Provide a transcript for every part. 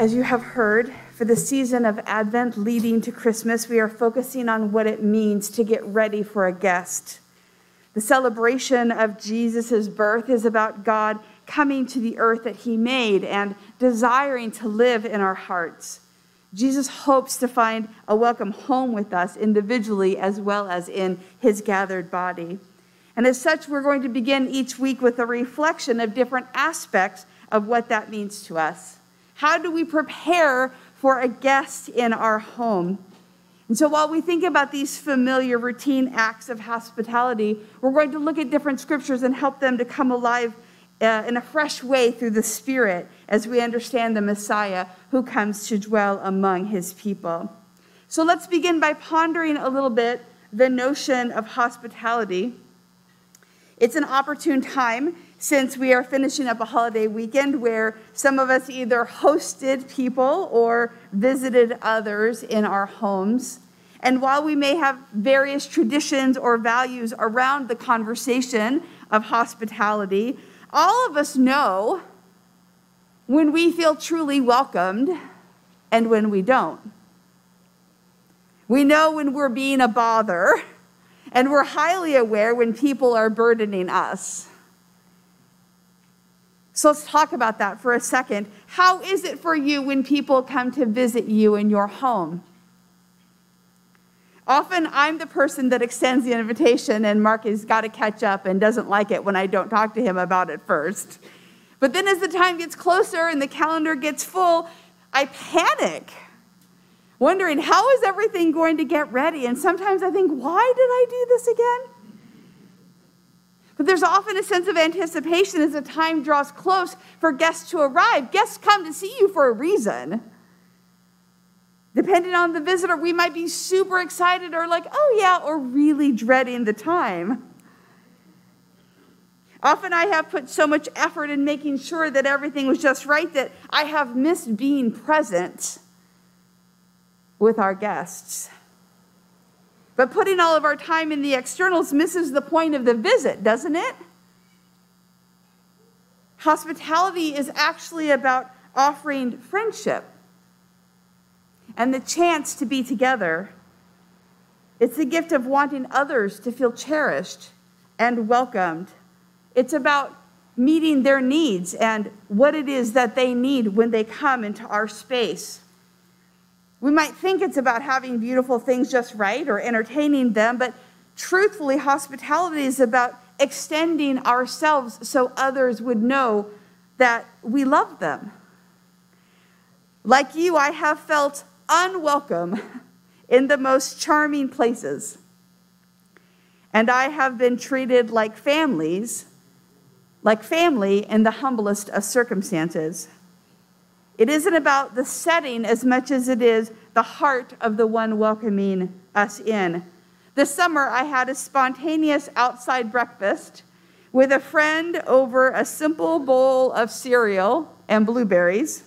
As you have heard, for the season of Advent leading to Christmas, we are focusing on what it means to get ready for a guest. The celebration of Jesus' birth is about God coming to the earth that he made and desiring to live in our hearts. Jesus hopes to find a welcome home with us individually as well as in his gathered body. And as such, we're going to begin each week with a reflection of different aspects of what that means to us. How do we prepare for a guest in our home? And so, while we think about these familiar routine acts of hospitality, we're going to look at different scriptures and help them to come alive uh, in a fresh way through the Spirit as we understand the Messiah who comes to dwell among his people. So, let's begin by pondering a little bit the notion of hospitality. It's an opportune time since we are finishing up a holiday weekend where some of us either hosted people or visited others in our homes. And while we may have various traditions or values around the conversation of hospitality, all of us know when we feel truly welcomed and when we don't. We know when we're being a bother, and we're highly aware when people are burdening us. So let's talk about that for a second. How is it for you when people come to visit you in your home? Often I'm the person that extends the invitation, and Mark has got to catch up and doesn't like it when I don't talk to him about it first. But then, as the time gets closer and the calendar gets full, I panic, wondering how is everything going to get ready? And sometimes I think, why did I do this again? But there's often a sense of anticipation as the time draws close for guests to arrive. Guests come to see you for a reason. Depending on the visitor, we might be super excited or like, oh yeah, or really dreading the time. Often I have put so much effort in making sure that everything was just right that I have missed being present with our guests. But putting all of our time in the externals misses the point of the visit, doesn't it? Hospitality is actually about offering friendship and the chance to be together. It's the gift of wanting others to feel cherished and welcomed. It's about meeting their needs and what it is that they need when they come into our space. We might think it's about having beautiful things just right or entertaining them, but truthfully, hospitality is about extending ourselves so others would know that we love them. Like you, I have felt unwelcome in the most charming places. And I have been treated like families, like family in the humblest of circumstances. It isn't about the setting as much as it is the heart of the one welcoming us in. This summer, I had a spontaneous outside breakfast with a friend over a simple bowl of cereal and blueberries,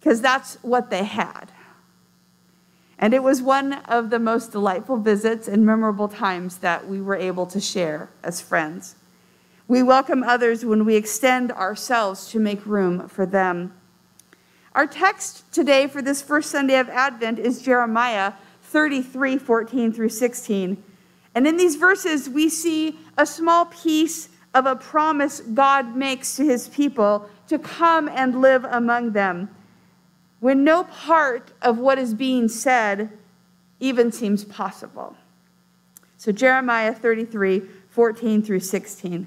because that's what they had. And it was one of the most delightful visits and memorable times that we were able to share as friends. We welcome others when we extend ourselves to make room for them. Our text today for this first Sunday of Advent is Jeremiah 33 14 through 16. And in these verses, we see a small piece of a promise God makes to his people to come and live among them when no part of what is being said even seems possible. So, Jeremiah 33 14 through 16.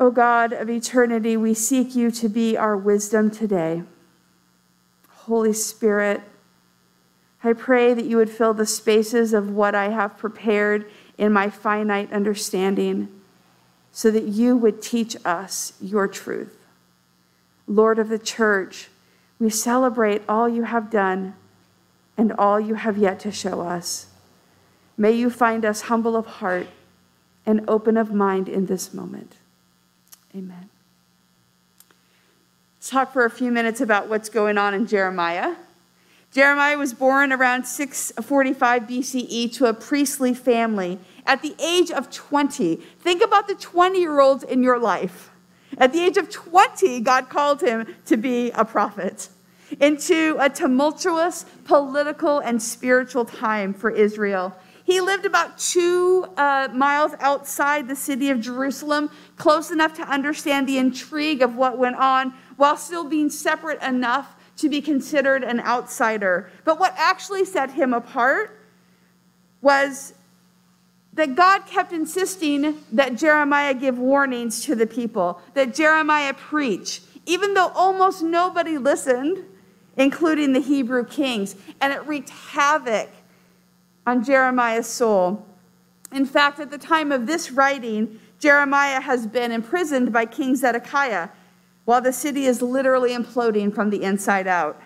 O God of eternity, we seek you to be our wisdom today. Holy Spirit, I pray that you would fill the spaces of what I have prepared in my finite understanding so that you would teach us your truth. Lord of the church, we celebrate all you have done and all you have yet to show us. May you find us humble of heart and open of mind in this moment. Amen. Let's talk for a few minutes about what's going on in Jeremiah. Jeremiah was born around 645 BCE to a priestly family at the age of 20. Think about the 20 year olds in your life. At the age of 20, God called him to be a prophet into a tumultuous political and spiritual time for Israel. He lived about two uh, miles outside the city of Jerusalem, close enough to understand the intrigue of what went on, while still being separate enough to be considered an outsider. But what actually set him apart was that God kept insisting that Jeremiah give warnings to the people, that Jeremiah preach, even though almost nobody listened, including the Hebrew kings, and it wreaked havoc on Jeremiah's soul. In fact, at the time of this writing, Jeremiah has been imprisoned by King Zedekiah while the city is literally imploding from the inside out.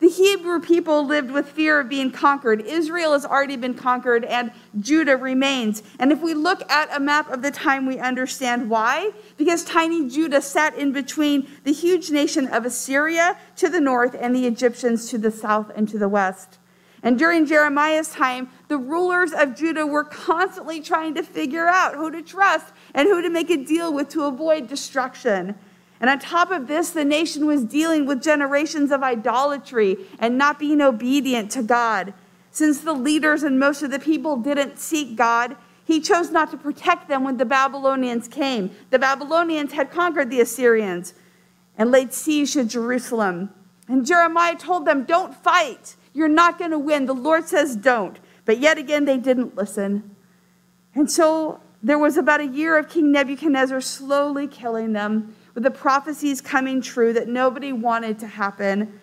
The Hebrew people lived with fear of being conquered. Israel has already been conquered, and Judah remains. And if we look at a map of the time, we understand why. Because tiny Judah sat in between the huge nation of Assyria to the north and the Egyptians to the south and to the west. And during Jeremiah's time, the rulers of Judah were constantly trying to figure out who to trust and who to make a deal with to avoid destruction. And on top of this, the nation was dealing with generations of idolatry and not being obedient to God. Since the leaders and most of the people didn't seek God, he chose not to protect them when the Babylonians came. The Babylonians had conquered the Assyrians and laid siege to Jerusalem. And Jeremiah told them, Don't fight. You're not going to win. The Lord says, Don't. But yet again, they didn't listen. And so there was about a year of King Nebuchadnezzar slowly killing them with the prophecies coming true that nobody wanted to happen.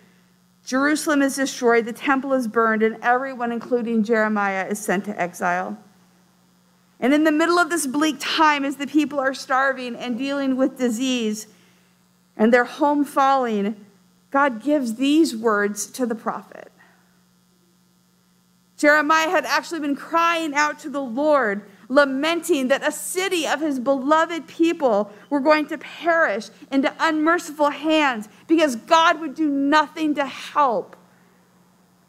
Jerusalem is destroyed, the temple is burned, and everyone, including Jeremiah, is sent to exile. And in the middle of this bleak time, as the people are starving and dealing with disease and their home falling, God gives these words to the prophet. Jeremiah had actually been crying out to the Lord lamenting that a city of his beloved people were going to perish into unmerciful hands because God would do nothing to help.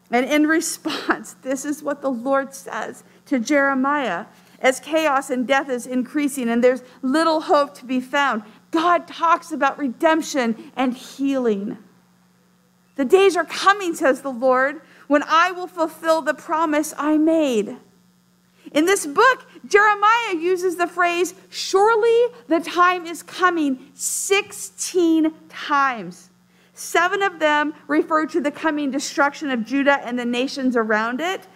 And in response, this is what the Lord says to Jeremiah as chaos and death is increasing and there's little hope to be found. God talks about redemption and healing. The days are coming, says the Lord, when I will fulfill the promise I made. In this book, Jeremiah uses the phrase, surely the time is coming, 16 times. Seven of them refer to the coming destruction of Judah and the nations around it.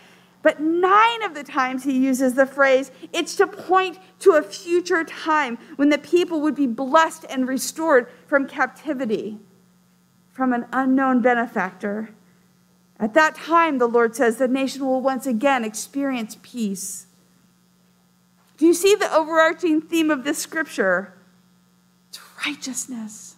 But nine of the times he uses the phrase, it's to point to a future time when the people would be blessed and restored from captivity, from an unknown benefactor. At that time, the Lord says, the nation will once again experience peace. Do you see the overarching theme of this scripture? It's righteousness.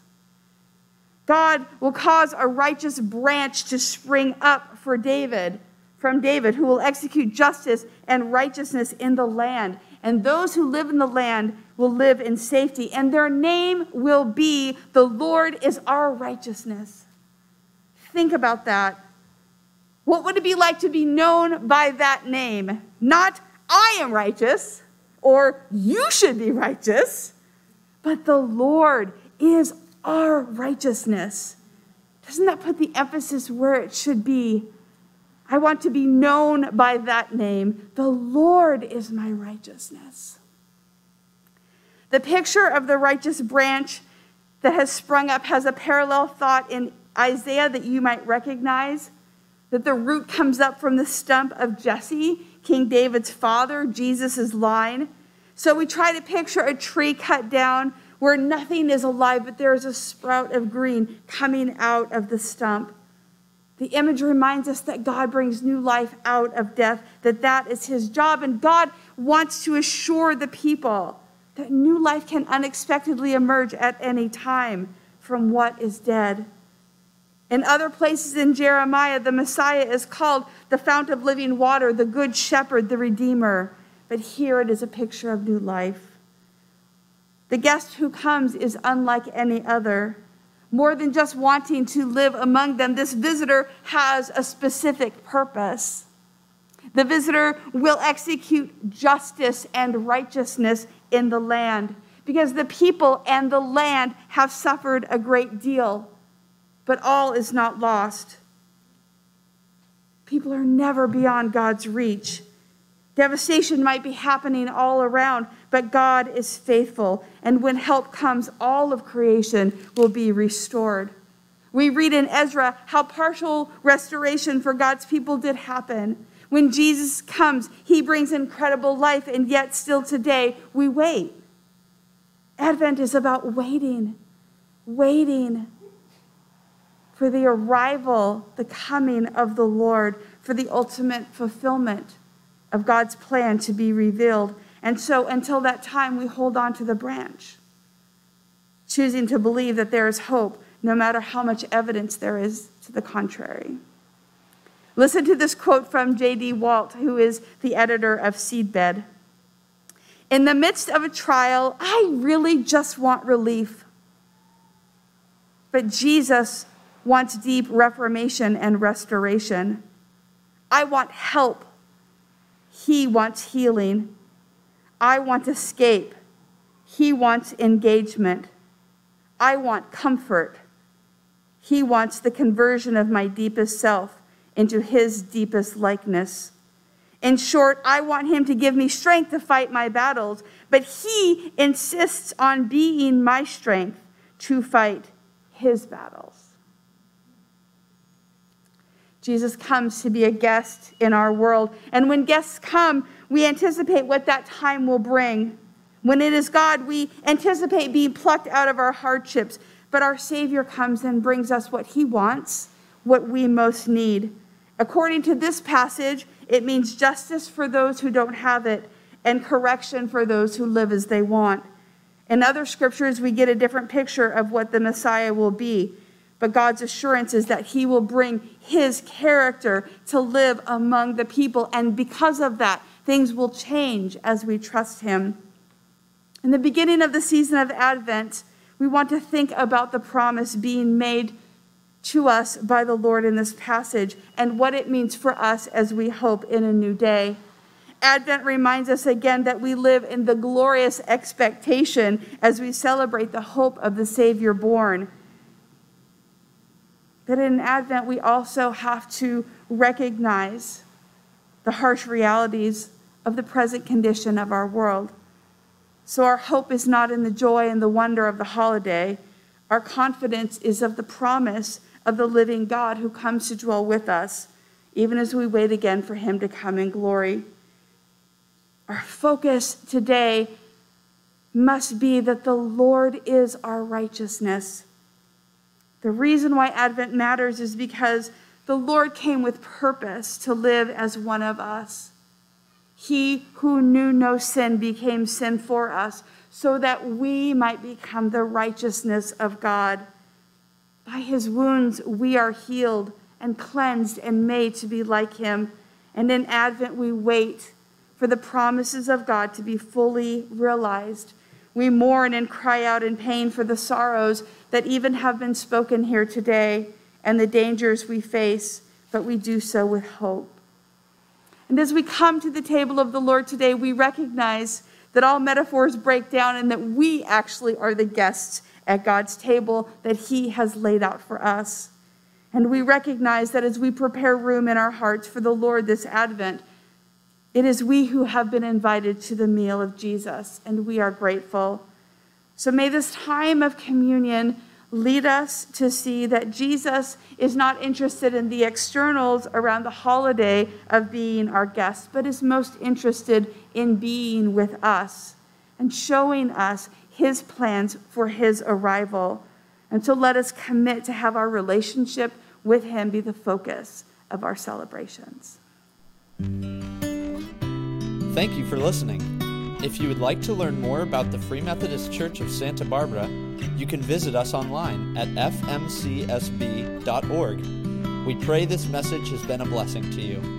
God will cause a righteous branch to spring up for David, from David, who will execute justice and righteousness in the land. And those who live in the land will live in safety, and their name will be the Lord is our righteousness. Think about that. What would it be like to be known by that name? Not I am righteous, or you should be righteous, but the Lord is our righteousness. Doesn't that put the emphasis where it should be? I want to be known by that name. The Lord is my righteousness. The picture of the righteous branch that has sprung up has a parallel thought in Isaiah that you might recognize that the root comes up from the stump of Jesse King David's father, Jesus' line. So we try to picture a tree cut down where nothing is alive, but there is a sprout of green coming out of the stump. The image reminds us that God brings new life out of death, that that is his job. And God wants to assure the people that new life can unexpectedly emerge at any time from what is dead. In other places in Jeremiah, the Messiah is called the fount of living water, the good shepherd, the redeemer. But here it is a picture of new life. The guest who comes is unlike any other. More than just wanting to live among them, this visitor has a specific purpose. The visitor will execute justice and righteousness in the land because the people and the land have suffered a great deal but all is not lost. People are never beyond God's reach. Devastation might be happening all around, but God is faithful. And when help comes, all of creation will be restored. We read in Ezra how partial restoration for God's people did happen. When Jesus comes, he brings incredible life, and yet still today we wait. Advent is about waiting, waiting for the arrival, the coming of the Lord, for the ultimate fulfillment of God's plan to be revealed. And so until that time, we hold on to the branch, choosing to believe that there is hope, no matter how much evidence there is to the contrary. Listen to this quote from J.D. Walt, who is the editor of Seedbed. In the midst of a trial, I really just want relief. But Jesus wants deep reformation and restoration. I want help. He wants healing. I want escape. He wants engagement. I want comfort. He wants the conversion of my deepest self into his deepest likeness. In short, I want him to give me strength to fight my battles, but he insists on being my strength to fight his battles. Jesus comes to be a guest in our world. And when guests come, we anticipate what that time will bring. When it is God, we anticipate being plucked out of our hardships. But our Savior comes and brings us what He wants, what we most need. According to this passage, it means justice for those who don't have it and correction for those who live as they want. In other scriptures, we get a different picture of what the Messiah will be. But God's assurance is that He will bring His character to live among the people. And because of that, things will change as we trust Him. In the beginning of the season of Advent, we want to think about the promise being made to us by the Lord in this passage and what it means for us as we hope in a new day. Advent reminds us again that we live in the glorious expectation as we celebrate the hope of the Savior born But in Advent we also have to recognize the harsh realities of the present condition of our world. So our hope is not in the joy and the wonder of the holiday. Our confidence is of the promise of the living God who comes to dwell with us, even as we wait again for him to come in glory. Our focus today must be that the Lord is our righteousness. The reason why Advent matters is because the Lord came with purpose to live as one of us. He who knew no sin became sin for us so that we might become the righteousness of God. By his wounds, we are healed and cleansed and made to be like him. And in Advent, we wait for the promises of God to be fully realized. We mourn and cry out in pain for the sorrows that even have been spoken here today and the dangers we face, but we do so with hope. And as we come to the table of the Lord today, we recognize that all metaphors break down and that we actually are the guests at God's table that He has laid out for us. And we recognize that as we prepare room in our hearts for the Lord this Advent, it is we who have been invited to the meal of Jesus, and we are grateful. So may this time of communion lead us to see that Jesus is not interested in the externals around the holiday of being our guest, but is most interested in being with us and showing us his plans for his arrival. And so let us commit to have our relationship with him be the focus of our celebrations. Thank you for listening. If you would like to learn more about the Free Methodist Church of Santa Barbara, you can visit us online at fmcsb.org. We pray this message has been a blessing to you.